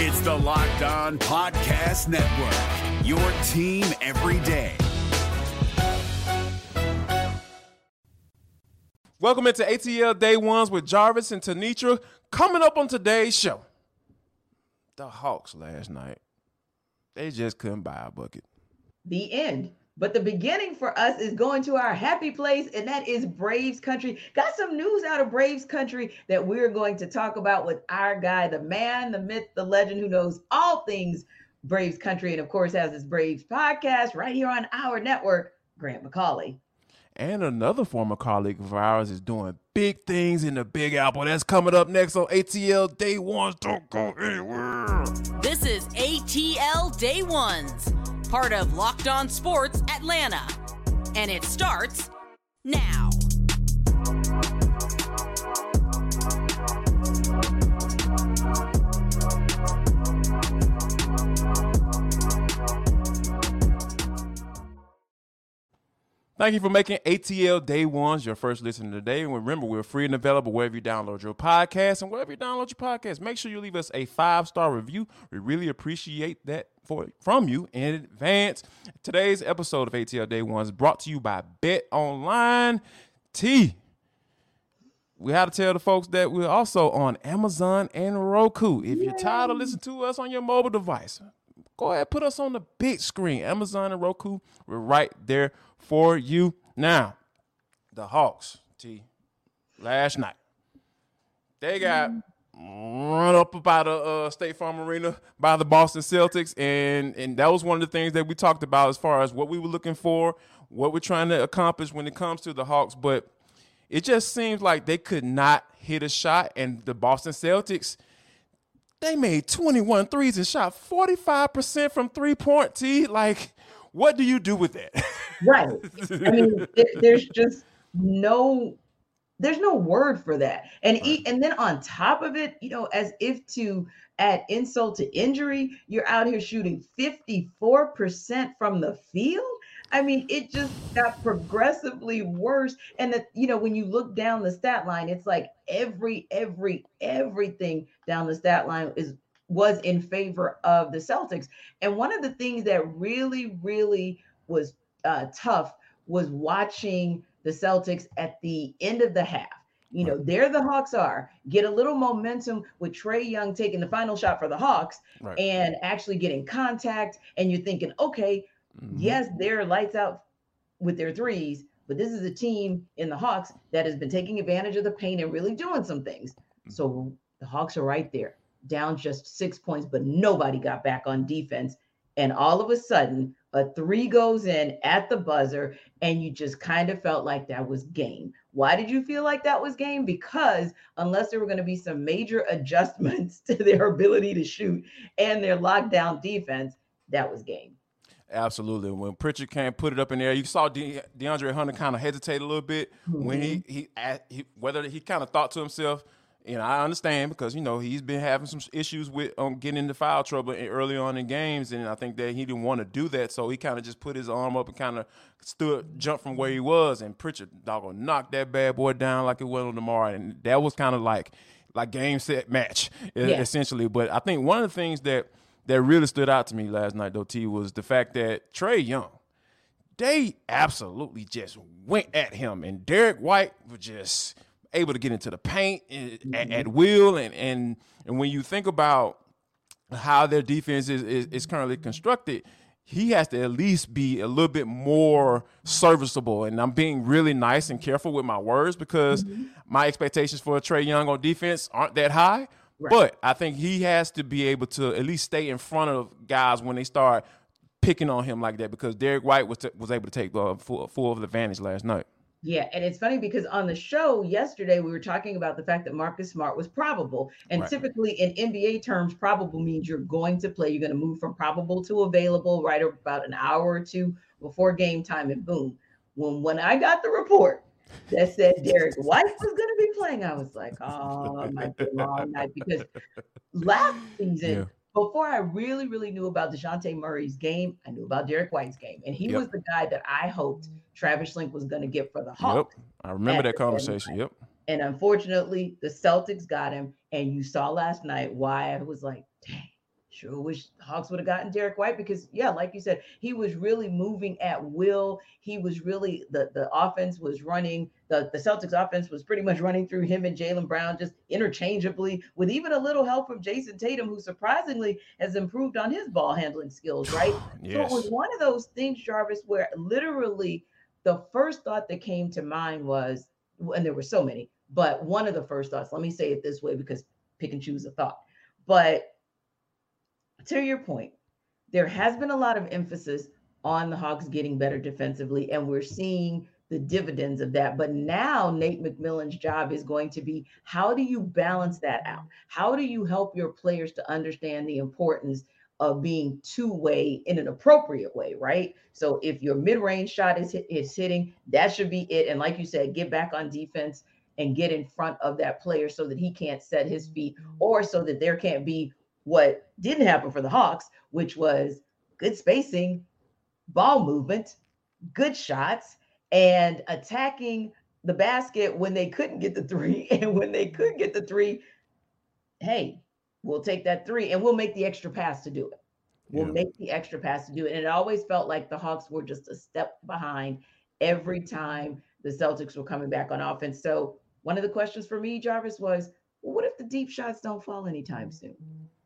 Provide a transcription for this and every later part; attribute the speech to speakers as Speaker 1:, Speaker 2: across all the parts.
Speaker 1: It's the Locked On Podcast Network, your team every day.
Speaker 2: Welcome into ATL Day Ones with Jarvis and Tenitra. Coming up on today's show, the Hawks last night, they just couldn't buy a bucket.
Speaker 3: The end. But the beginning for us is going to our happy place, and that is Braves Country. Got some news out of Braves Country that we're going to talk about with our guy, the man, the myth, the legend who knows all things Braves Country, and of course has his Braves podcast right here on our network, Grant McAuley.
Speaker 2: And another former colleague of ours is doing big things in the Big Apple. That's coming up next on ATL Day Ones. Don't go anywhere.
Speaker 4: This is ATL Day Ones, part of Locked On Sports Atlanta. And it starts now.
Speaker 2: Thank you for making ATL Day Ones your first listen today. And remember, we're free and available wherever you download your podcast. And wherever you download your podcast, make sure you leave us a five star review. We really appreciate that for from you in advance. Today's episode of ATL Day Ones brought to you by Bet Online. T. We had to tell the folks that we're also on Amazon and Roku. If you're tired of listening to us on your mobile device, go ahead put us on the big screen amazon and roku we're right there for you now the hawks t last night they got run up about a uh, state farm arena by the boston celtics and and that was one of the things that we talked about as far as what we were looking for what we're trying to accomplish when it comes to the hawks but it just seems like they could not hit a shot and the boston celtics they made 21 threes and shot 45% from three point T. Like, what do you do with that?
Speaker 3: Right. I mean, there's just no there's no word for that. And right. and then on top of it, you know, as if to add insult to injury, you're out here shooting 54% from the field. I mean, it just got progressively worse. And that, you know, when you look down the stat line, it's like every, every, everything down the stat line is was in favor of the Celtics. And one of the things that really, really was uh, tough was watching the Celtics at the end of the half. You know, there the Hawks are. Get a little momentum with Trae Young taking the final shot for the Hawks right. and actually getting contact. And you're thinking, okay, Mm-hmm. Yes, they're lights out with their threes, but this is a team in the Hawks that has been taking advantage of the paint and really doing some things. Mm-hmm. So the Hawks are right there, down just six points, but nobody got back on defense. And all of a sudden, a three goes in at the buzzer, and you just kind of felt like that was game. Why did you feel like that was game? Because unless there were going to be some major adjustments to their ability to shoot and their lockdown defense, that was game.
Speaker 2: Absolutely. When Pritchard can't put it up in there, you saw De- DeAndre Hunter kind of hesitate a little bit mm-hmm. when he, he he whether he kind of thought to himself, and I understand because you know he's been having some issues with um, getting into foul trouble early on in games, and I think that he didn't want to do that, so he kind of just put his arm up and kind of stood, jumped from where he was, and Pritchard dog knocked that bad boy down like it was on tomorrow, and that was kind of like like game set match yeah. essentially. But I think one of the things that that really stood out to me last night, though, T, was the fact that Trae Young, they absolutely just went at him, and Derrick White was just able to get into the paint mm-hmm. at, at, will. And, and and when you think about how their defense is, is, is currently constructed, he has to at least be a little bit more serviceable. And I'm being really nice and careful with my words because mm-hmm. my expectations for Trae Young on defense aren't that high. Right. But I think he has to be able to at least stay in front of guys when they start picking on him like that because Derrick White was t- was able to take uh, full full of advantage last night.
Speaker 3: Yeah, and it's funny because on the show yesterday we were talking about the fact that Marcus Smart was probable, and right. typically in NBA terms, probable means you're going to play. You're going to move from probable to available right about an hour or two before game time, and boom. When when I got the report that said Derrick White was going to be playing, I was like, oh, it might be a long night because last season, yeah. Before I really, really knew about Dejounte Murray's game, I knew about Derrick White's game. And he yep. was the guy that I hoped Travis Schlenk was going to get for the Hawks.
Speaker 2: Yep. I remember that conversation. Yep.
Speaker 3: And unfortunately, the Celtics got him. And you saw last night why I was like, dang, Sure wish Hawks would have gotten Derrick White because, yeah, like you said, he was really moving at will. He was really the the offense was running the the Celtics offense was pretty much running through him and Jaylen Brown just interchangeably, with even a little help from Jayson Tatum, who surprisingly has improved on his ball handling skills. Right.
Speaker 2: yes.
Speaker 3: So it was one of those things, Jarvis, where literally the first thought that came to mind was, and there were so many, but one of the first thoughts. Let me say it this way because pick and choose a thought, but to your point, there has been a lot of emphasis on the Hawks getting better defensively, and we're seeing the dividends of that. But now Nate McMillan's job is going to be how do you balance that out? How do you help your players to understand the importance of being two way in an appropriate way, right? So if your mid range shot is, is hitting, that should be it. And like you said, get back on defense and get in front of that player so that he can't set his feet or so that there can't be what didn't happen for the Hawks, which was good spacing, ball movement, good shots, and attacking the basket when they couldn't get the three. And when they could get the three, hey, we'll take that three and we'll make the extra pass to do it. We'll yeah. make the extra pass to do it. And it always felt like the Hawks were just a step behind every time the Celtics were coming back on offense. So one of the questions for me, Jarvis, was well, what if the deep shots don't fall anytime soon?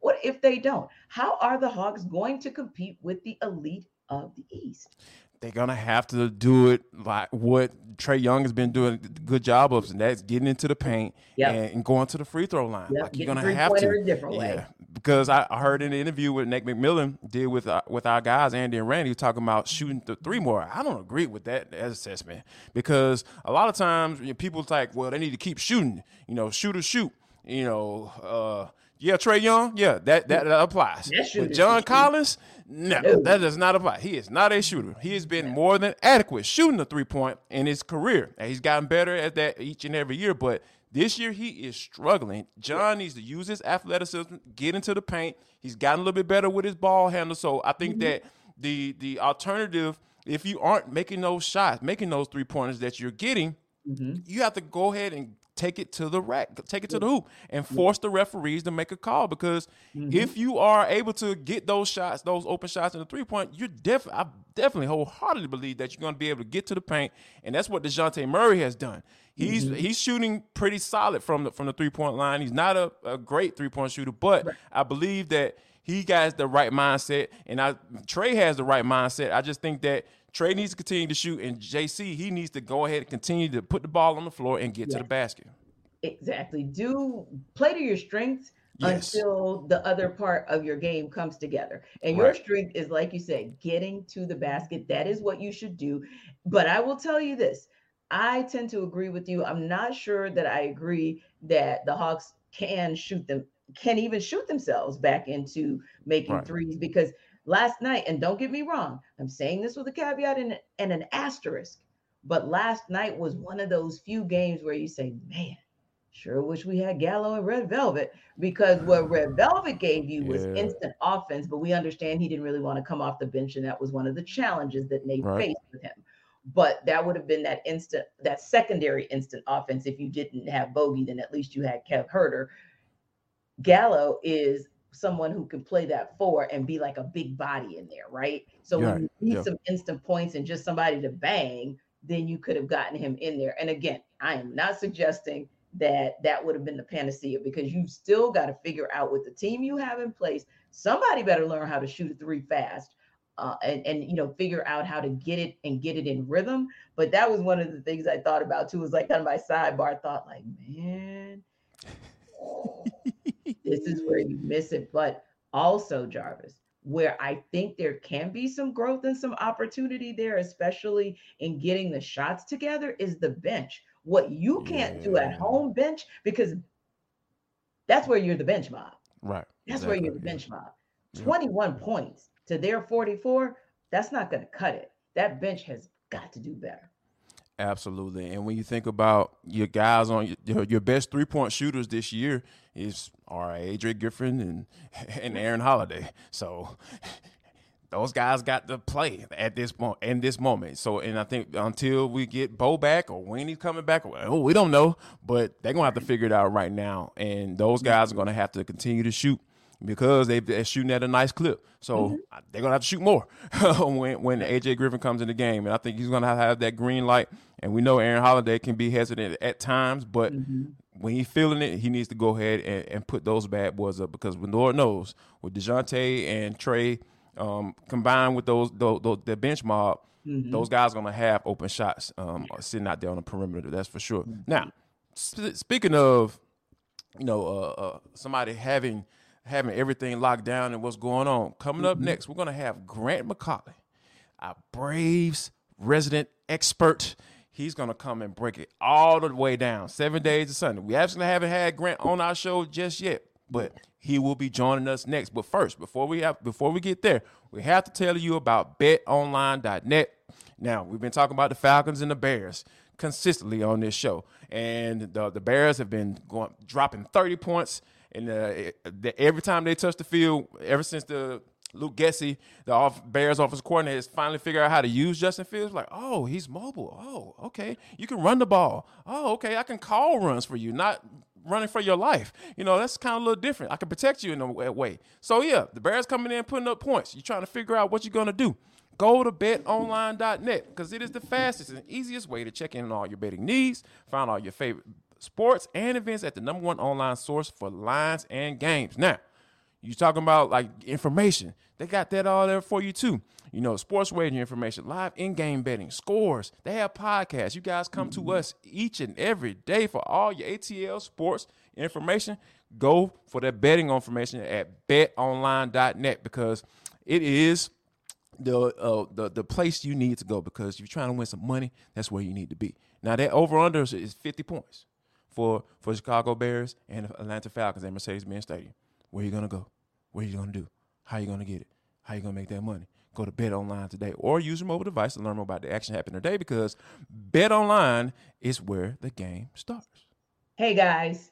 Speaker 3: What if they don't? How are the Hawks going to compete with the elite of the East?
Speaker 2: They're gonna have to do it like what Trae Young has been doing a good job of, and that's getting into the paint yep. and, and, going to the free throw line. Yep. Like you're gonna have to,
Speaker 3: different way. yeah.
Speaker 2: Because I, heard in the interview with Nick McMillan did with uh, with our guys Andy and Randy talking about shooting the three more. I don't agree with that as assessment because a lot of times you know, people like, well, they need to keep shooting. You know, shoot or shoot. You know. Uh, yeah, Trae Young. Yeah, that that, that applies. But John Collins, no, no, that does not apply. He is not a shooter. He has been more than adequate shooting the three point in his career. And he's gotten better at that each and every year. But this year he is struggling. John needs to use his athleticism, get into the paint. He's gotten a little bit better with his ball handle. So I think mm-hmm. that the the alternative, if you aren't making those shots, making those three pointers that you're getting, mm-hmm. you have to go ahead and take it to the rack, take it to the hoop, and force the referees to make a call. Because mm-hmm. if you are able to get those shots, those open shots in the three point, you're definitely, I definitely wholeheartedly believe that you're going to be able to get to the paint, and that's what Dejounte Murray has done. He's mm-hmm. he's shooting pretty solid from the from the three point line. He's not a, a great three point shooter, but right. I believe that he has the right mindset, and I Trae has the right mindset. I just think that Trae needs to continue to shoot, and JC he needs to go ahead and continue to put the ball on the floor and get yeah. to the basket.
Speaker 3: Exactly. Do play to your strengths yes. until the other part of your game comes together. And right. your strength is, like you said, getting to the basket. That is what you should do. But I will tell you this: I tend to agree with you. I'm not sure that I agree that the Hawks can shoot them, can even shoot themselves back into making right. threes because last night, and don't get me wrong, I'm saying this with a caveat and, and an asterisk, but last night was one of those few games where you say, man, sure wish we had Gallo and Red Velvet because what Red Velvet gave you was yeah. instant offense, but we understand he didn't really want to come off the bench, and that was one of the challenges that Nate right. faced with him. But that would have been that instant, that secondary instant offense. If you didn't have Bogey, then at least you had Kev Huerter. Gallo is someone who can play that four and be like a big body in there, right? So yeah, when you need yeah. some instant points and just somebody to bang, then you could have gotten him in there. And again, I am not suggesting that that would have been the panacea because you've still got to figure out with the team you have in place, somebody better learn how to shoot a three fast. Uh, and and you know figure out how to get it and get it in rhythm. But that was one of the things I thought about too. Was like kind of my sidebar thought, like, man, this is where you miss it. But also, Jarvis, where I think there can be some growth and some opportunity there, especially in getting the shots together, is the bench. What you can't yeah. do at home bench, because that's where you're the bench mob.
Speaker 2: Right.
Speaker 3: That's exactly. where you're the bench mob. 21 points to their 44, that's not going to cut it. That bench has got to do better.
Speaker 2: Absolutely. And when you think about your guys on your, your best three point shooters this year is are Adrian Griffin and and Aaron Holiday. So those guys got to play at this point in this moment. So and I think until we get Bo back or when he's coming back, oh, we don't know. But they're gonna have to figure it out right now. And those guys are gonna have to continue to shoot because they, they're shooting at a nice clip. So mm-hmm. they're gonna have to shoot more when when AJ Griffin comes in the game, and I think he's gonna have, have that green light. And we know Aaron Holiday can be hesitant at times, but mm-hmm. when he's feeling it, he needs to go ahead and, and put those bad boys up because when Lord knows with Dejounte and Trae um, combined with those, those, those the bench mob, mm-hmm. those guys are gonna have open shots um, sitting out there on the perimeter. That's for sure. Mm-hmm. Now, sp- speaking of, you know, uh, uh, somebody having having everything locked down and what's going on. Coming up mm-hmm. next, we're gonna have Grant McAuley, our Braves resident expert. He's gonna come and break it all the way down. Seven days to Sunday. We actually haven't had Grant on our show just yet, but he will be joining us next. But first, before we have before we get there, we have to tell you about betonline.net. Now, we've been talking about the Falcons and the Bears consistently on this show. And the, the Bears have been going dropping 30 points and uh, every time they touch the field, ever since the Luke Getsy, the off, Bears offensive coordinator, has finally figured out how to use Justin Fields. Like, oh, he's mobile. Oh, okay, you can run the ball. Oh, okay, I can call runs for you, not running for your life. You know, that's kind of a little different. I can protect you in a way. So yeah, the Bears coming in putting up points. You're trying to figure out what you're gonna do. Go to betonline.net because it is the fastest and easiest way to check in on all your betting needs, find all your favorite sports and events at the number one online source for lines and games. Now, you talking about like information. They got that all there for you too. You know, sports wagering information, live in-game betting, scores. They have podcasts. You guys come to us each and every day for all your ATL sports information. Go for that betting information at betonline.net because it is the uh, the the place you need to go because if you're trying to win some money, that's where you need to be. Now that over under is 50 points for for Chicago Bears and Atlanta Falcons at Mercedes-Benz Stadium. Where are you gonna go? What are you gonna do? How you gonna get it? How you gonna make that money? Go to Bet Online today, or use your mobile device to learn more about the action happening today. Because Bet Online is where the game starts.
Speaker 3: Hey guys,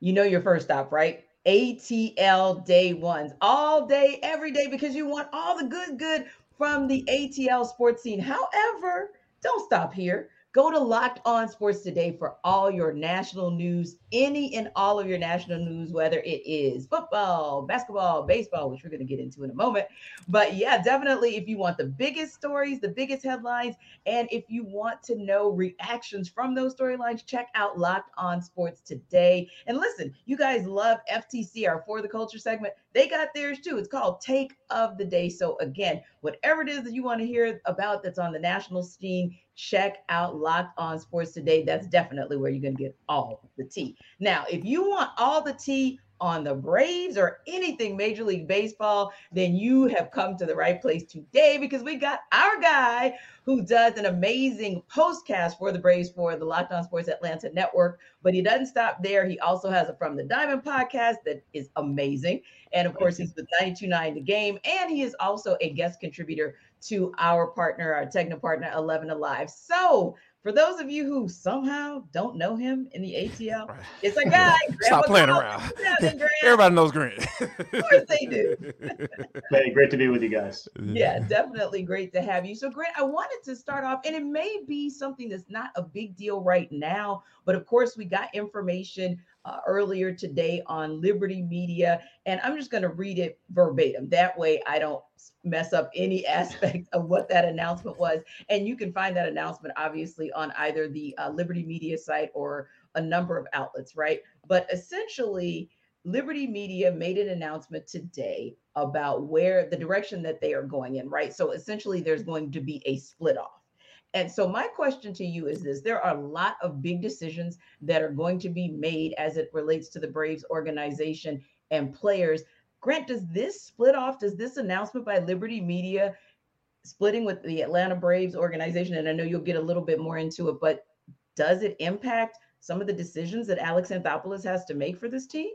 Speaker 3: you know your first stop, right? ATL Day Ones, all day, every day, because you want all the good, good from the ATL sports scene. However, don't stop here. Go to Locked On Sports today for all your national news, any and all of your national news, whether it is football, basketball, baseball, which we're going to get into in a moment. But yeah, definitely if you want the biggest stories, the biggest headlines, and if you want to know reactions from those storylines, check out Locked On Sports today. And listen, you guys love FTC, our For the Culture segment. They got theirs too. It's called Take of the Day. So again, whatever it is that you want to hear about that's on the national scene, check out Locked On Sports today. That's definitely where you're going to get all the tea. Now, if you want all the tea on the Braves or anything Major League Baseball, then you have come to the right place today because we got our guy who does an amazing postcast for the Braves for the Locked On Sports Atlanta Network. But he doesn't stop there. He also has a From the Diamond podcast that is amazing. And of course, he's with 92.9 The Game. And he is also a guest contributor to our partner, our techno partner, 11 Alive. So for those of you who somehow don't know him in the ATL, right. it's a guy.
Speaker 2: Stop playing around. Everybody knows Grant.
Speaker 3: of course they do.
Speaker 5: hey, great to be with you guys.
Speaker 3: Yeah, definitely great to have you. So, Grant, I wanted to start off, and it may be something that's not a big deal right now, but of course, we got information uh, earlier today on Liberty Media, and I'm just going to read it verbatim. That way, I don't mess up any aspect of what that announcement was. And you can find that announcement obviously on either the uh, Liberty Media site or a number of outlets, right? But essentially, Liberty Media made an announcement today about where the direction that they are going in, right? So essentially, there's going to be a split off. And so, my question to you is this there are a lot of big decisions that are going to be made as it relates to the Braves organization and players. Grant, does this split off? Does this announcement by Liberty Media splitting with the Atlanta Braves organization? And I know you'll get a little bit more into it, but does it impact some of the decisions that Alex Anthopoulos has to make for this team?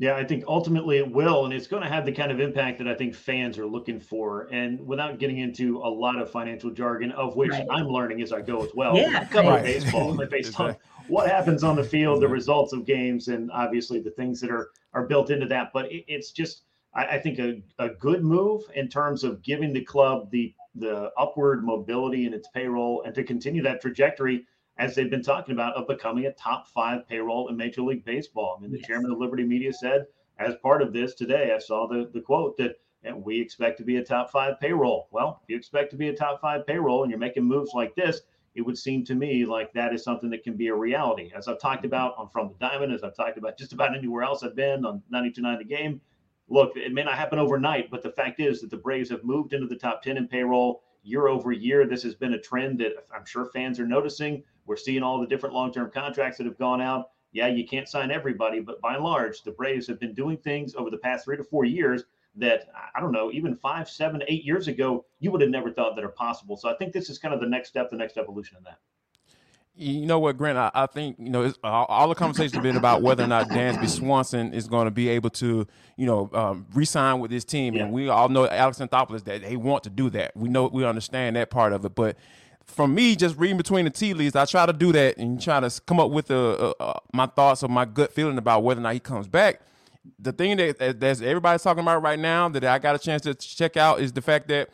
Speaker 5: Yeah, I think ultimately it will, and it's going to have the kind of impact that I think fans are looking for. And without getting into a lot of financial jargon, of which right. I'm learning as I go as well,
Speaker 3: yeah,
Speaker 5: cover right. baseball based on what happens on the field, the results of games, and obviously the things that are are built into that. But it, it's just, I, I think, a, a good move in terms of giving the club the the upward mobility in its payroll and to continue that trajectory as they've been talking about, of becoming a top five payroll in Major League Baseball. I mean, the yes. chairman of Liberty Media said as part of this today, I saw the, the quote that and we expect to be a top five payroll. Well, if you expect to be a top five payroll and you're making moves like this, it would seem to me like that is something that can be a reality. As I've talked mm-hmm. about on From the Diamond, as I've talked about just about anywhere else I've been on 92.9 The Game, look, it may not happen overnight, but the fact is that the Braves have moved into the top 10 in payroll year over year. This has been a trend that I'm sure fans are noticing. We're seeing all the different long term contracts that have gone out. Yeah, you can't sign everybody, but by and large, the Braves have been doing things over the past three to four years that I don't know, even five, seven, eight years ago, you would have never thought that are possible. So I think this is kind of the next step, the next evolution in that.
Speaker 2: You know what, Grant? I, I think you know all, all, the conversation has been about whether or not Dansby Swanson is going to be able to, you know, um, re-sign with his team, yeah. and we all know Alex Anthopoulos that they want to do that. We know we understand that part of it, but from me, just reading between the tea leaves, I try to do that and try to come up with a, a, a, my thoughts or my gut feeling about whether or not he comes back the thing that that's everybody's talking about right now that I got a chance to check out is the fact that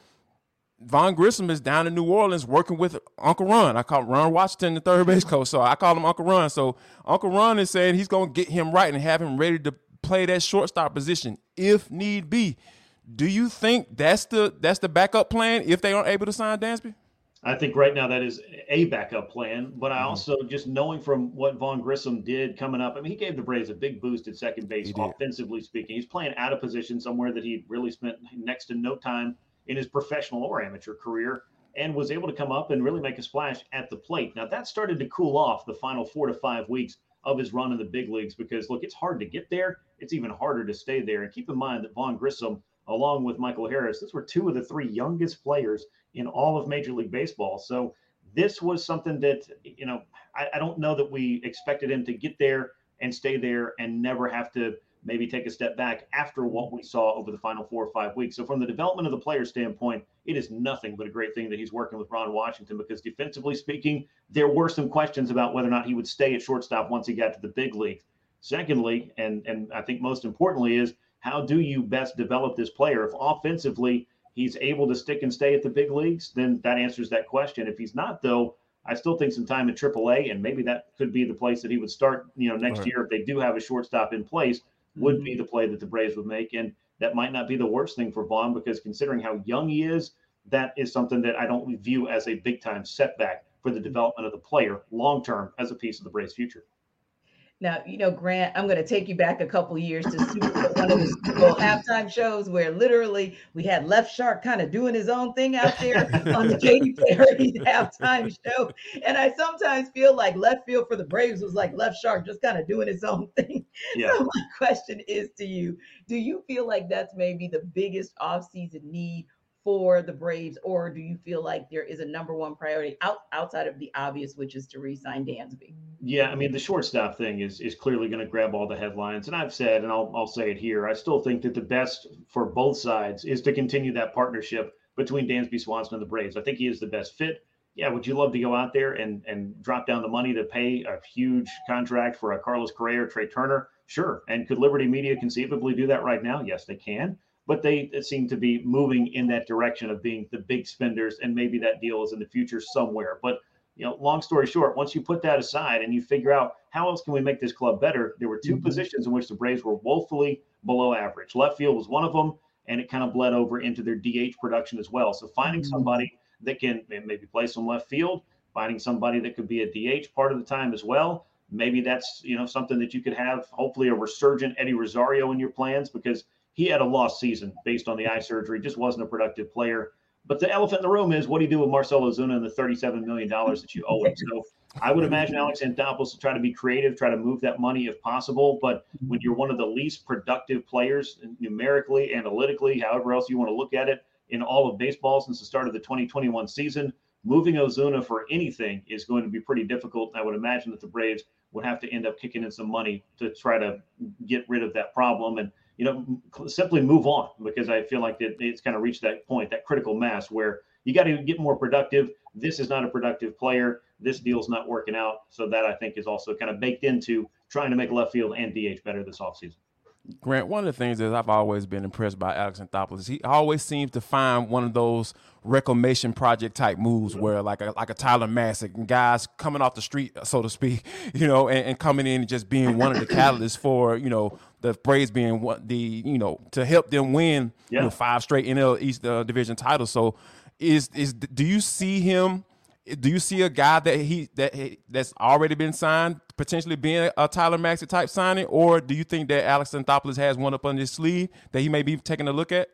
Speaker 2: Vaughn Grissom is down in New Orleans working with Uncle Ron. I call Ron Washington, the third base coach, so I call him Uncle Ron. So Uncle Ron is saying he's going to get him right and have him ready to play that shortstop position if need be. Do you think that's the that's the backup plan if they aren't able to sign Dansby?
Speaker 5: I think right now that is a backup plan, but I mm-hmm. also just knowing from what Vaughn Grissom did coming up. I mean, he gave the Braves a big boost at second base, offensively speaking. He's playing out of position somewhere that he really spent next to no time in his professional or amateur career, and was able to come up and really make a splash at the plate. Now that started to cool off the final four to five weeks of his run in the big leagues because look, it's hard to get there. It's even harder to stay there. And keep in mind that Vaughn Grissom along with Michael Harris. Those were two of the three youngest players in all of Major League Baseball. So this was something that, you know, I, I, don't know that we expected him to get there and stay there and never have to maybe take a step back after what we saw over the final four or five weeks. So from the development of the player standpoint, it is nothing but a great thing that he's working with Ron Washington because defensively speaking, there were some questions about whether or not he would stay at shortstop once he got to the big leagues. Secondly, and and I think most importantly is how do you best develop this player? If offensively he's able to stick and stay at the big leagues, then that answers that question. If he's not, though, I still think some time at AAA, and maybe that could be the place that he would start. You know, next right. year if they do have a shortstop in place, would be mm-hmm. the play that the Braves would make, and that might not be the worst thing for Vaughn because considering how young he is, that is something that I don't view as a big time setback for the development of the player long term as a piece of the Braves' future.
Speaker 3: Now, you know, Grant, I'm going to take you back a couple years to one of the Super halftime shows where literally we had Left Shark kind of doing his own thing out there on the Katy Perry halftime show. And I sometimes feel like left field for the Braves was like Left Shark just kind of doing his own thing. Yeah. So my question is to you, do you feel like that's maybe the biggest offseason need for the Braves, or do you feel like there is a number one priority out, outside of the obvious, which is to re-sign Dansby?
Speaker 5: Yeah, I mean the shortstop thing is is clearly going to grab all the headlines, and I've said, and I'll I'll say it here, I still think that the best for both sides is to continue that partnership between Dansby Swanson and the Braves. I think he is the best fit. Yeah, would you love to go out there and and drop down the money to pay a huge contract for a Carlos Correa or Trea Turner? Sure. And could Liberty Media conceivably do that right now? Yes, they can but they seem to be moving in that direction of being the big spenders, and maybe that deal is in the future somewhere. But you know, long story short, once you put that aside and you figure out how else can we make this club better, there were 2 mm-hmm. positions in which the Braves were woefully below average. Left field was one of them, and it kind of bled over into their DH production as well. So finding mm-hmm. somebody that can maybe play some left field, finding somebody that could be a DH part of the time as well. Maybe that's you know something that you could have. Hopefully, a resurgent Eddie Rosario in your plans because he had a lost season based on the eye surgery, just wasn't a productive player. But the elephant in the room is what do you do with Marcell Ozuna and the $37 million that you owe him? So I would imagine Alex Anthopoulos will try to be creative, try to move that money if possible. But when you're one of the least productive players numerically, analytically, however else you want to look at it, in all of baseball since the start of the 2021 season, moving Ozuna for anything is going to be pretty difficult. I would imagine that the Braves would have to end up kicking in some money to try to get rid of that problem. And you know, simply move on because I feel like it, it's kind of reached that point, that critical mass where you got to get more productive. This is not a productive player. This deal's not working out. So that I think is also kind of baked into trying to make left field and DH better this offseason.
Speaker 2: Grant, one of the things that I've always been impressed by Alex Anthopoulos, he always seems to find one of those reclamation project type moves where like a like a Tyler Matzek guys coming off the street, so to speak, you know, and, and coming in and just being one of the catalysts for, you know, the Braves being what the you know to help them win
Speaker 5: Yeah.
Speaker 2: you know, five straight NL East uh, division titles. So is is do you see him? Do you see a guy that he that he, that's already been signed potentially being a Tyler Matzek type signing, or do you think that Alex Anthopoulos has one up on his sleeve that he may be taking a look at?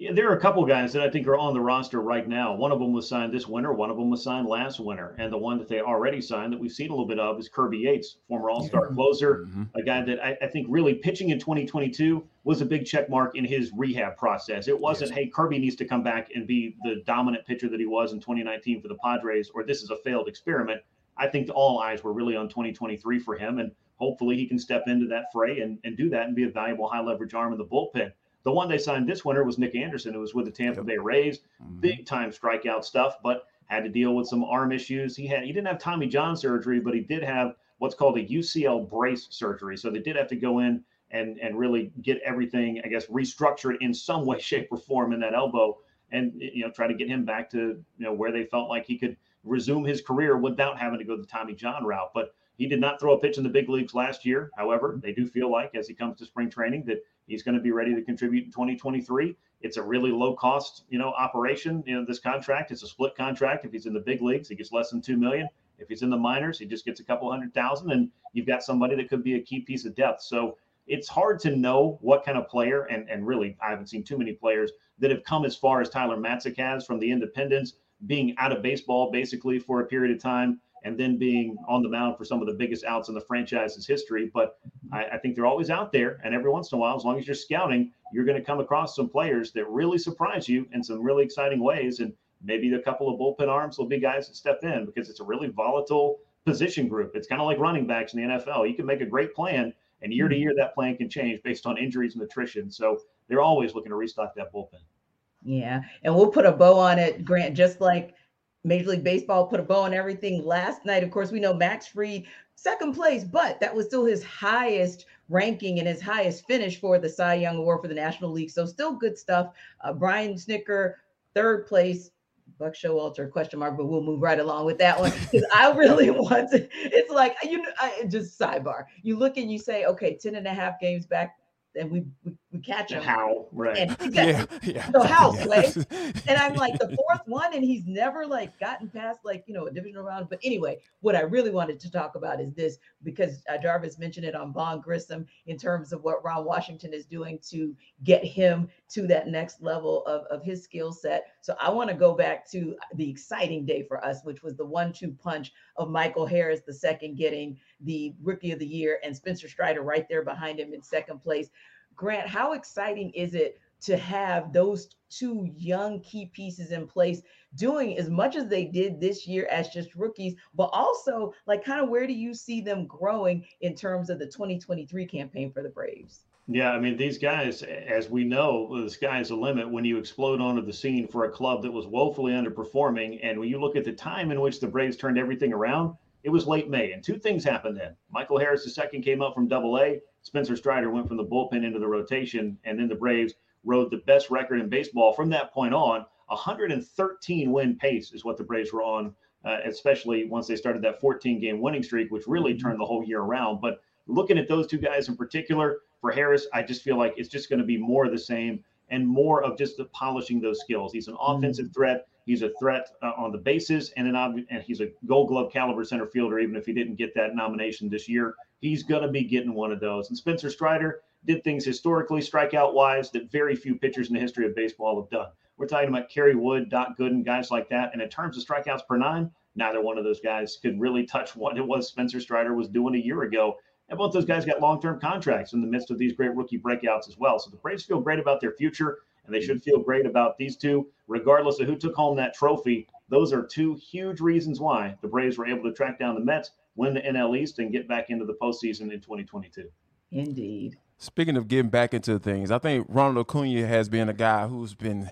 Speaker 5: Yeah, there are a couple guys that I think are on the roster right now. One of them was signed this winter. One of them was signed last winter, and the one that they already signed that we've seen a little bit of is Kirby Yates, former All-Star mm-hmm. closer, mm-hmm. a guy that I, I think really pitching in 2022 was a big check mark in his rehab process. It wasn't, hey, Kirby needs to come back and be the dominant pitcher that he was in 2019 for the Padres, or this is a failed experiment. I think all eyes were really on 2023 for him, and hopefully he can step into that fray and, and do that and be a valuable high leverage arm in the bullpen. The one they signed this winter was Nick Anderson, who was with the Tampa Bay Rays, mm-hmm. big time strikeout stuff, but had to deal with some arm issues. He had he didn't have Tommy John surgery, but he did have what's called a UCL brace surgery. So they did have to go in and and really get everything, I guess, restructured in some way, shape, or form in that elbow, and you know try to get him back to you know where they felt like he could resume his career without having to go the Tommy John route. But he did not throw a pitch in the big leagues last year. However, mm-hmm. they do feel like as he comes to spring training that he's going to be ready to contribute in 2023. It's a really low cost, you know, operation. You know, this contract it's a split contract. If he's in the big leagues, he gets less than two million. If he's in the minors, he just gets a couple hundred thousand, and you've got somebody that could be a key piece of depth. So it's hard to know what kind of player, and and really, I haven't seen too many players that have come as far as Tyler Matzek has from the Independents, being out of baseball basically for a period of time, and then being on the mound for some of the biggest outs in the franchise's history. But I, I think they're always out there, and every once in a while, as long as you're scouting, you're going to come across some players that really surprise you in some really exciting ways, and maybe a couple of bullpen arms will be guys that step in because it's a really volatile position group. It's kind of like running backs in the NFL. You can make a great plan, and year to mm-hmm. year, that plan can change based on injuries and attrition. So they're always looking to restock that bullpen.
Speaker 3: Yeah, and we'll put a bow on it, Grant, just like Major League Baseball put a bow on everything last night. Of course, we know Max Fried second place, but that was still his highest ranking and his highest finish for the Cy Young Award for the National League. So still good stuff. Uh, Brian Snitker, third place. Buck Showalter question mark, but we'll move right along with that one because I really want to. It's like you know, I, just sidebar. You look and you say, okay, 10 and a half games back, and we we, we catch him.
Speaker 5: How right?
Speaker 3: And exactly.
Speaker 2: yeah.
Speaker 3: So how,
Speaker 2: Yeah.
Speaker 3: Clay? And I'm like the fourth one, and he's never like gotten past like you know a divisional round. But anyway, what I really wanted to talk about is this because uh, Jarvis mentioned it on Vaughn Grissom in terms of what Ron Washington is doing to get him to that next level of, of his skill set. So I want to go back to the exciting day for us, which was the one-two punch of Michael Harris, the second getting the Rookie of the Year, and Spencer Strider right there behind him in second place. Grant, how exciting is it to have those two young key pieces in place doing as much as they did this year as just rookies, but also like kind of where do you see them growing in terms of the 2023 campaign for the Braves?
Speaker 5: Yeah, I mean, these guys, as we know, the sky's the limit when you explode onto the scene for a club that was woefully underperforming. And when you look at the time in which the Braves turned everything around, it was late May. And two things happened then. Michael Harris II came up from double A. Spencer Strider went from the bullpen into the rotation. And then the Braves rode the best record in baseball from that point on. 113 win pace is what the Braves were on, uh, especially once they started that 14 game winning streak, which really turned the whole year around. But looking at those two guys in particular, for Harris, I just feel like it's just going to be more of the same and more of just the polishing those skills. He's an offensive threat. He's a threat uh, on the bases, and an ob- and he's a Gold Glove caliber center fielder. Even if he didn't get that nomination this year, he's going to be getting one of those. And Spencer Strider did things historically, strikeout wise, that very few pitchers in the history of baseball have done. We're talking about Kerry Wood, Doc Gooden, guys like that. And in terms of strikeouts per nine, neither one of those guys could really touch what it was Spencer Strider was doing a year ago. And both those guys got long-term contracts in the midst of these great rookie breakouts as well. So the Braves feel great about their future, and they should feel great about these two, regardless of who took home that trophy. Those are two huge reasons why the Braves were able to track down the Mets, win the NL East, and get back into the postseason in 2022.
Speaker 3: Indeed.
Speaker 2: Speaking of getting back into things, I think Ronald Acuna has been a guy who's been.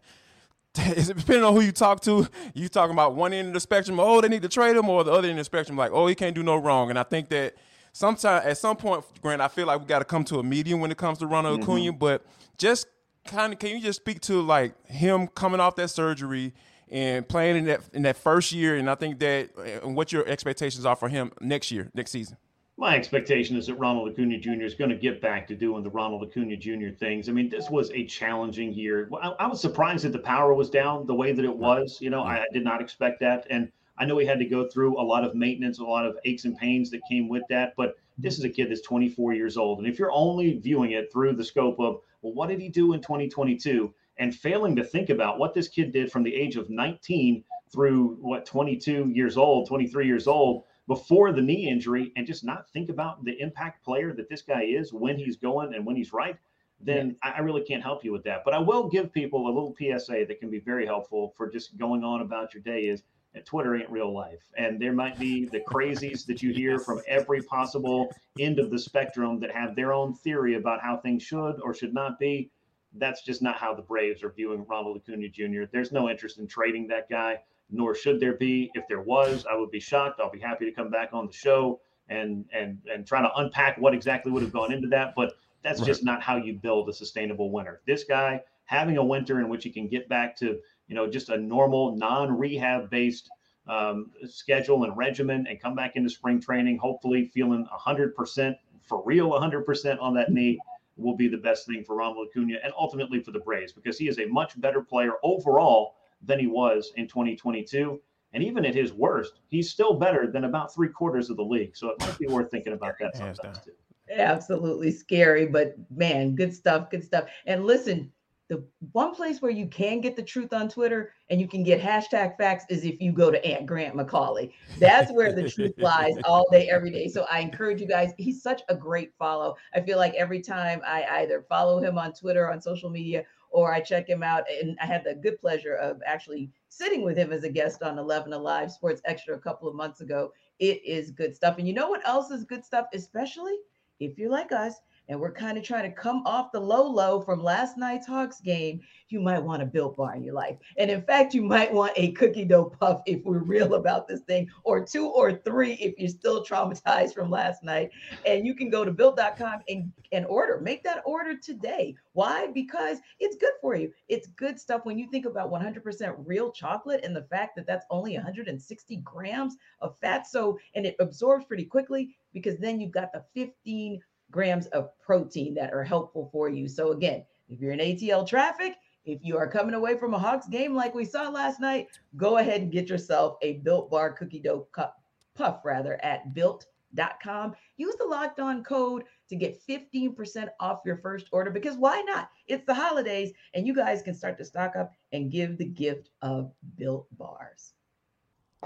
Speaker 2: Depending on who you talk to, you talking about one end of the spectrum, oh, they need to trade him, or the other end of the spectrum, like, oh, he can't do no wrong. And I think that sometimes, at some point, Grant, I feel like we got to come to a medium when it comes to Ronald mm-hmm. Acuna. But just kind of, can you just speak to like him coming off that surgery and playing in that in that first year? And I think that, and what your expectations are for him next year, next season.
Speaker 5: my expectation is that Ronald Acuna Jr. is going to get back to doing the Ronald Acuna Jr. things. I mean, this was a challenging year. I, I was surprised that the power was down the way that it was. You know, I, I did not expect that. And I know he had to go through a lot of maintenance, a lot of aches and pains that came with that. But this is a kid that's 24 years old. And if you're only viewing it through the scope of, well, what did he do in 2022? And failing to think about what this kid did from the age of 19 through what 22 years old, 23 years old, before the knee injury and just not think about the impact player that this guy is when he's going and when he's right, then I really can't help you with that. But I will give people a little PSA that can be very helpful for just going on about your day is Twitter ain't real life. And there might be the crazies that you hear from every possible end of the spectrum that have their own theory about how things should or should not be. That's just not how the Braves are viewing Ronald Acuna Jr. There's no interest in trading that guy nor should there be. If there was, I would be shocked. I'll be happy to come back on the show and and and try to unpack what exactly would have gone into that. But that's right. just not how you build a sustainable winter. This guy having a winter in which he can get back to you know just a normal non-rehab based um, schedule and regimen and come back into spring training, hopefully feeling 100% for real, 100% on that knee will be the best thing for Ronald Acuna and ultimately for the Braves because he is a much better player overall than he was in 2022. And even at his worst, he's still better than about three quarters of the league. So it might be worth thinking about that sometimes too.
Speaker 3: Absolutely scary, but man, good stuff, good stuff. And listen, the one place where you can get the truth on Twitter and you can get hashtag facts is if you go to Aunt Grant McAuley. That's where the truth lies all day, every day. So I encourage you guys. He's such a great follow. I feel like every time I either follow him on Twitter, on social media, or I check him out. And I had the good pleasure of actually sitting with him as a guest on 11 Alive Sports Extra a couple of months ago. It is good stuff. And you know what else is good stuff, especially if you're like us and we're kind of trying to come off the low low from last night's Hawks game, you might want a built bar in your life. And in fact, you might want a cookie dough puff if we're real about this thing, or two or three if you're still traumatized from last night. And you can go to built.com and, and order. Make that order today. Why? Because it's good for you. It's good stuff when you think about 100% real chocolate and the fact that that's only 160 grams of fat. So, and it absorbs pretty quickly because then you've got the 15 grams of protein that are helpful for you. So, again, if you're in ATL traffic, if you are coming away from a Hawks game like we saw last night, go ahead and get yourself a built bar cookie dough cup, puff rather at built.com. Use the locked on code to get 15% off your first order because why not? It's the holidays and you guys can start to stock up and give the gift of built bars.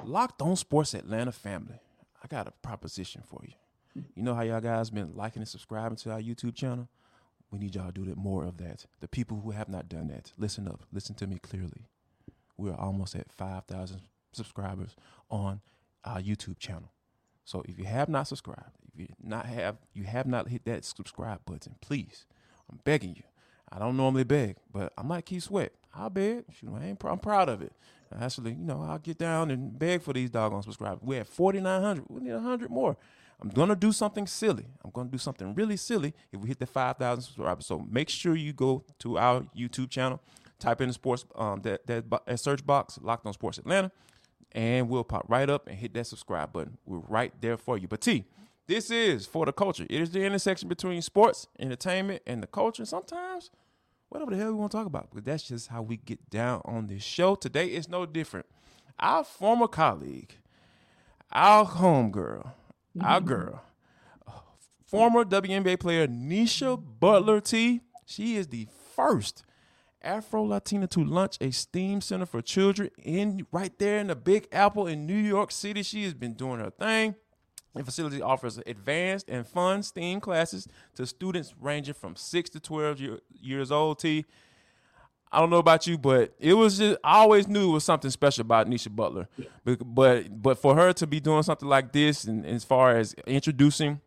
Speaker 2: Locked on Sports Atlanta family. I got a proposition for you. You know how y'all guys been liking and subscribing to our YouTube channel? We need y'all to do that more of that. The people who have not done that, listen up, listen to me clearly. We're almost at 5,000 subscribers on our YouTube channel. So if you have not subscribed, if you not have you have not hit that subscribe button, please, I'm begging you. I don't normally beg, but I might keep Sweat. I'll beg. I ain't, I'm proud of it. Actually, you know, I'll get down and beg for these doggone subscribers. We're at 4,900. We need 100 more. I'm gonna do something silly. I'm gonna do something really silly if we hit the 5,000 subscribers. So make sure you go to our YouTube channel, type in the sports um, that, that search box, Locked On Sports Atlanta, and we'll pop right up and hit that subscribe button. We're right there for you. But T, this is for the culture. It is the intersection between sports, entertainment, and the culture. And sometimes, whatever the hell we want to talk about, because that's just how we get down on this show. Today is no different. Our former colleague, our homegirl, our mm-hmm. girl, former WNBA player Neisha Butler T. She is the first Afro Latina to launch a STEAM center for children in right there in the Big Apple in New York City. She has been doing her thing. The facility offers advanced and fun STEAM classes to students ranging from six to twelve year, years old. T. I don't know about you, but it was just I always knew it was something special about Neisha Butler. But but, but for her to be doing something like this, and, and as far as introducing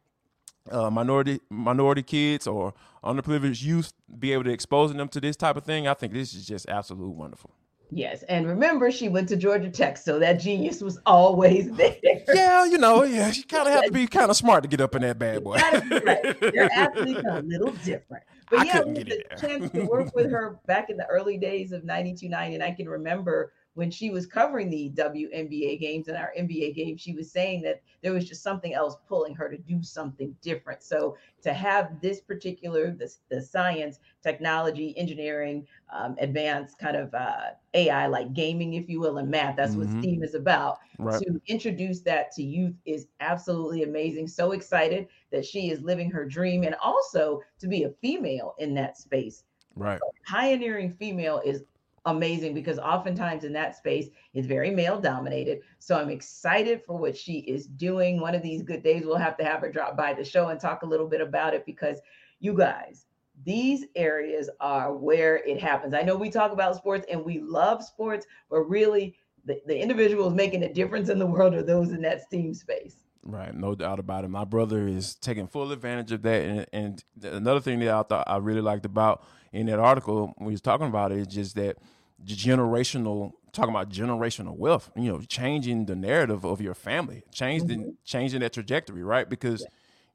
Speaker 2: uh, minority minority kids or underprivileged youth, be able to exposing them to this type of thing, I think this is just absolutely wonderful.
Speaker 3: Yes, and remember, she went to Georgia Tech, so that genius was always there.
Speaker 2: Yeah, you know, yeah, she kind of have to be kind of smart to get up in that bad boy.
Speaker 3: right. Their athletes are absolutely a little different. But I yeah, we had the chance to work with her back in the early days of 92 90. And I can remember when she was covering the WNBA games and our NBA games, she was saying that there was just something else pulling her to do something different. So to have this particular the, the science, technology, engineering, um, advanced kind of uh, AI like gaming, if you will, and math, that's mm-hmm. what STEAM is about. Right. To introduce that to youth is absolutely amazing. So excited that she is living her dream and also to be a female in that space.
Speaker 2: Right.
Speaker 3: pioneering female is amazing because oftentimes in that space it's very male dominated. So I'm excited for what she is doing. One of these good days we'll have to have her drop by the show and talk a little bit about it because you guys, these areas are where it happens. I know we talk about sports and we love sports, but really the, the individuals making a difference in the world are those in that STEAM space.
Speaker 2: Right, no doubt about it. My brother is taking full advantage of that, and, and another thing that I thought I really liked about in that article when he was talking about it is just that generational talking about generational wealth you know changing the narrative of your family changing mm-hmm. changing that trajectory right because yeah.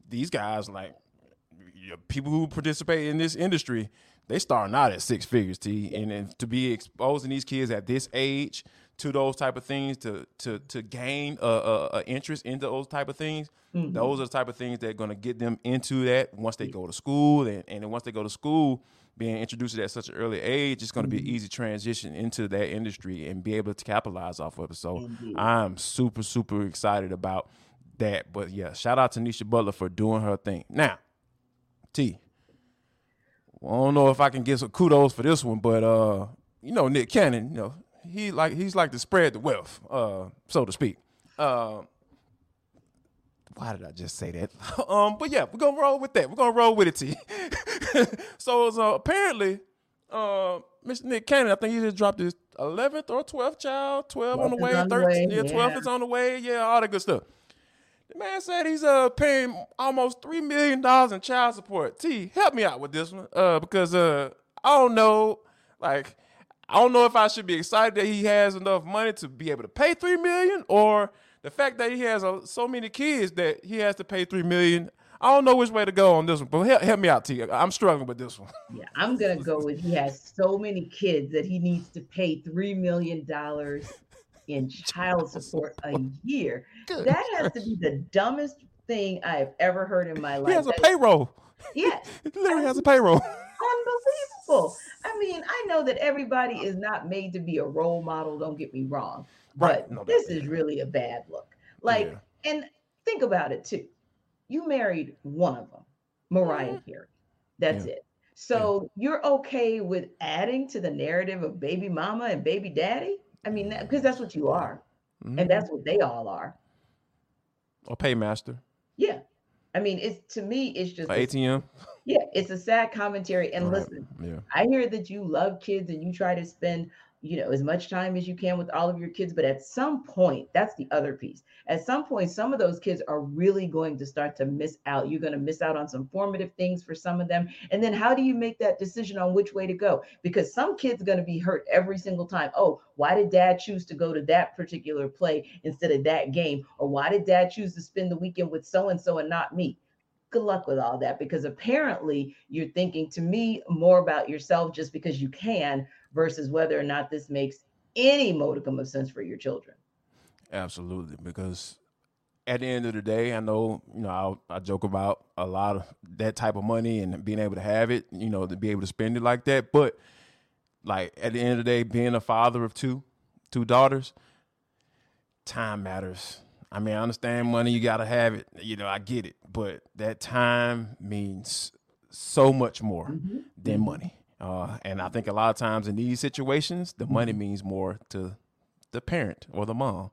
Speaker 2: these guys like people who participate in this industry they starting out at six figures t and, and to be exposing these kids at this age to those type of things to to to gain a, a, a interest into those type of things mm-hmm. those are the type of things that are going to get them into that once they go to school and, and once they go to school being introduced at such an early age, it's going to be an mm-hmm. easy transition into that industry and be able to capitalize off of it. So Indeed. I'm super, super excited about that. But yeah, shout out to Neisha Butler for doing her thing. Now, T, I don't know if I can get some kudos for this one, but uh, you know, Nick Cannon, you know, he like he's like to spread the wealth, uh, so to speak. Uh, why did I just say that? um, but yeah, we're gonna roll with that. We're gonna roll with it, T. so, so apparently, uh, Mr. Nick Cannon, I think he just dropped his 11th or 12th child, 12 on the way, 13, yeah, 12 yeah. is on the way, yeah, all that good stuff. The man said he's uh paying almost three million dollars in child support. T, help me out with this one, uh, because uh, I don't know, like, I don't know if I should be excited that he has enough money to be able to pay three million, or the fact that he has uh, so many kids that he has to pay three million. I don't know which way to go on this one, but help, help me out, T. I'm struggling with this one.
Speaker 3: Yeah, I'm gonna go with he has so many kids that he needs to pay three million dollars in child support a year. Good. That has to be the dumbest thing I've ever heard in my life.
Speaker 2: He has a payroll.
Speaker 3: Yes,
Speaker 2: he literally has a payroll.
Speaker 3: Unbelievable. I mean, I know that everybody is not made to be a role model. Don't get me wrong, right. but no, this is really a bad look. Like, yeah. and think about it too you married one of them, Mariah mm-hmm. Carey. That's yeah. it. So yeah. you're okay with adding to the narrative of baby mama and baby daddy? I mean, because that's what you are, mm-hmm. and that's what they all are.
Speaker 2: A paymaster.
Speaker 3: Yeah, I mean, it's to me, it's just
Speaker 2: ATM.
Speaker 3: Yeah, it's a sad commentary. And right. listen, yeah. I hear that you love kids and you try to spend you know as much time as you can with all of your kids but at some point that's the other piece at some point some of those kids are really going to start to miss out you're going to miss out on some formative things for some of them and then how do you make that decision on which way to go because some kids are going to be hurt every single time oh why did dad choose to go to that particular play instead of that game or why did dad choose to spend the weekend with so and so and not me good luck with all that because apparently you're thinking to me more about yourself just because you can versus whether or not this makes any modicum of sense for your children.
Speaker 2: Absolutely, because at the end of the day, I know you know I, I joke about a lot of that type of money and being able to have it, you know, to be able to spend it like that. But like at the end of the day, being a father of two, two daughters, time matters. I mean, I understand money, you gotta have it. You know, I get it, but that time means so much more mm-hmm. than mm-hmm. money. Uh, and I think a lot of times in these situations, the money mm-hmm. means more to the parent or the mom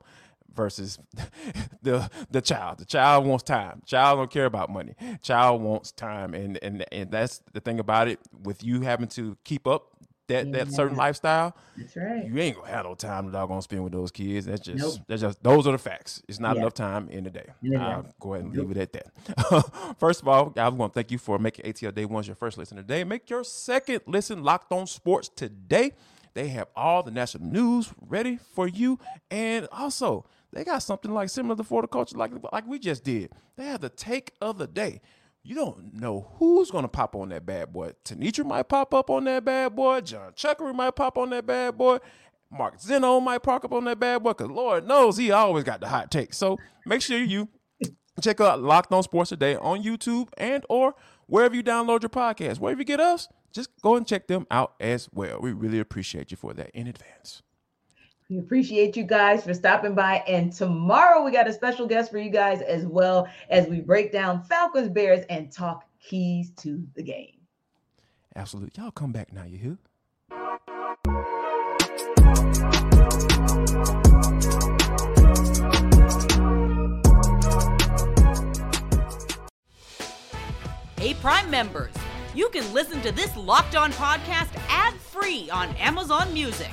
Speaker 2: versus the the child. The child wants time. Child don't care about money. Child wants time, and and and that's the thing about it. With you having to keep up that that certain lifestyle,
Speaker 3: that's right.
Speaker 2: You ain't gonna have no time to gonna spend with those kids. That's just nope. that's just those are the facts. It's not yeah. enough time in the day. I'll go ahead and leave it at that. first of all, I want to thank you for making ATL Day One's your first listen today. Make your second listen locked on sports today. They have all the national news ready for you, and also they got something like similar to Florida culture, like like we just did. They have the take of the day you don't know who's gonna pop on that bad boy. Tenitra might pop up on that bad boy. John Chuckery might pop on that bad boy. Mark Zeno might park up on that bad boy because Lord knows he always got the hot take. So make sure you check out Locked On Sports today on YouTube and or wherever you download your podcast. Wherever you get us, just go and check them out as well. We really appreciate you for that in advance.
Speaker 3: We appreciate you guys for stopping by. And tomorrow we got a special guest for you guys as well as we break down Falcons Bears and talk keys to the game.
Speaker 2: Absolutely. Y'all come back now, you hear?
Speaker 4: Hey, Prime members, you can listen to this locked on podcast ad free on Amazon Music.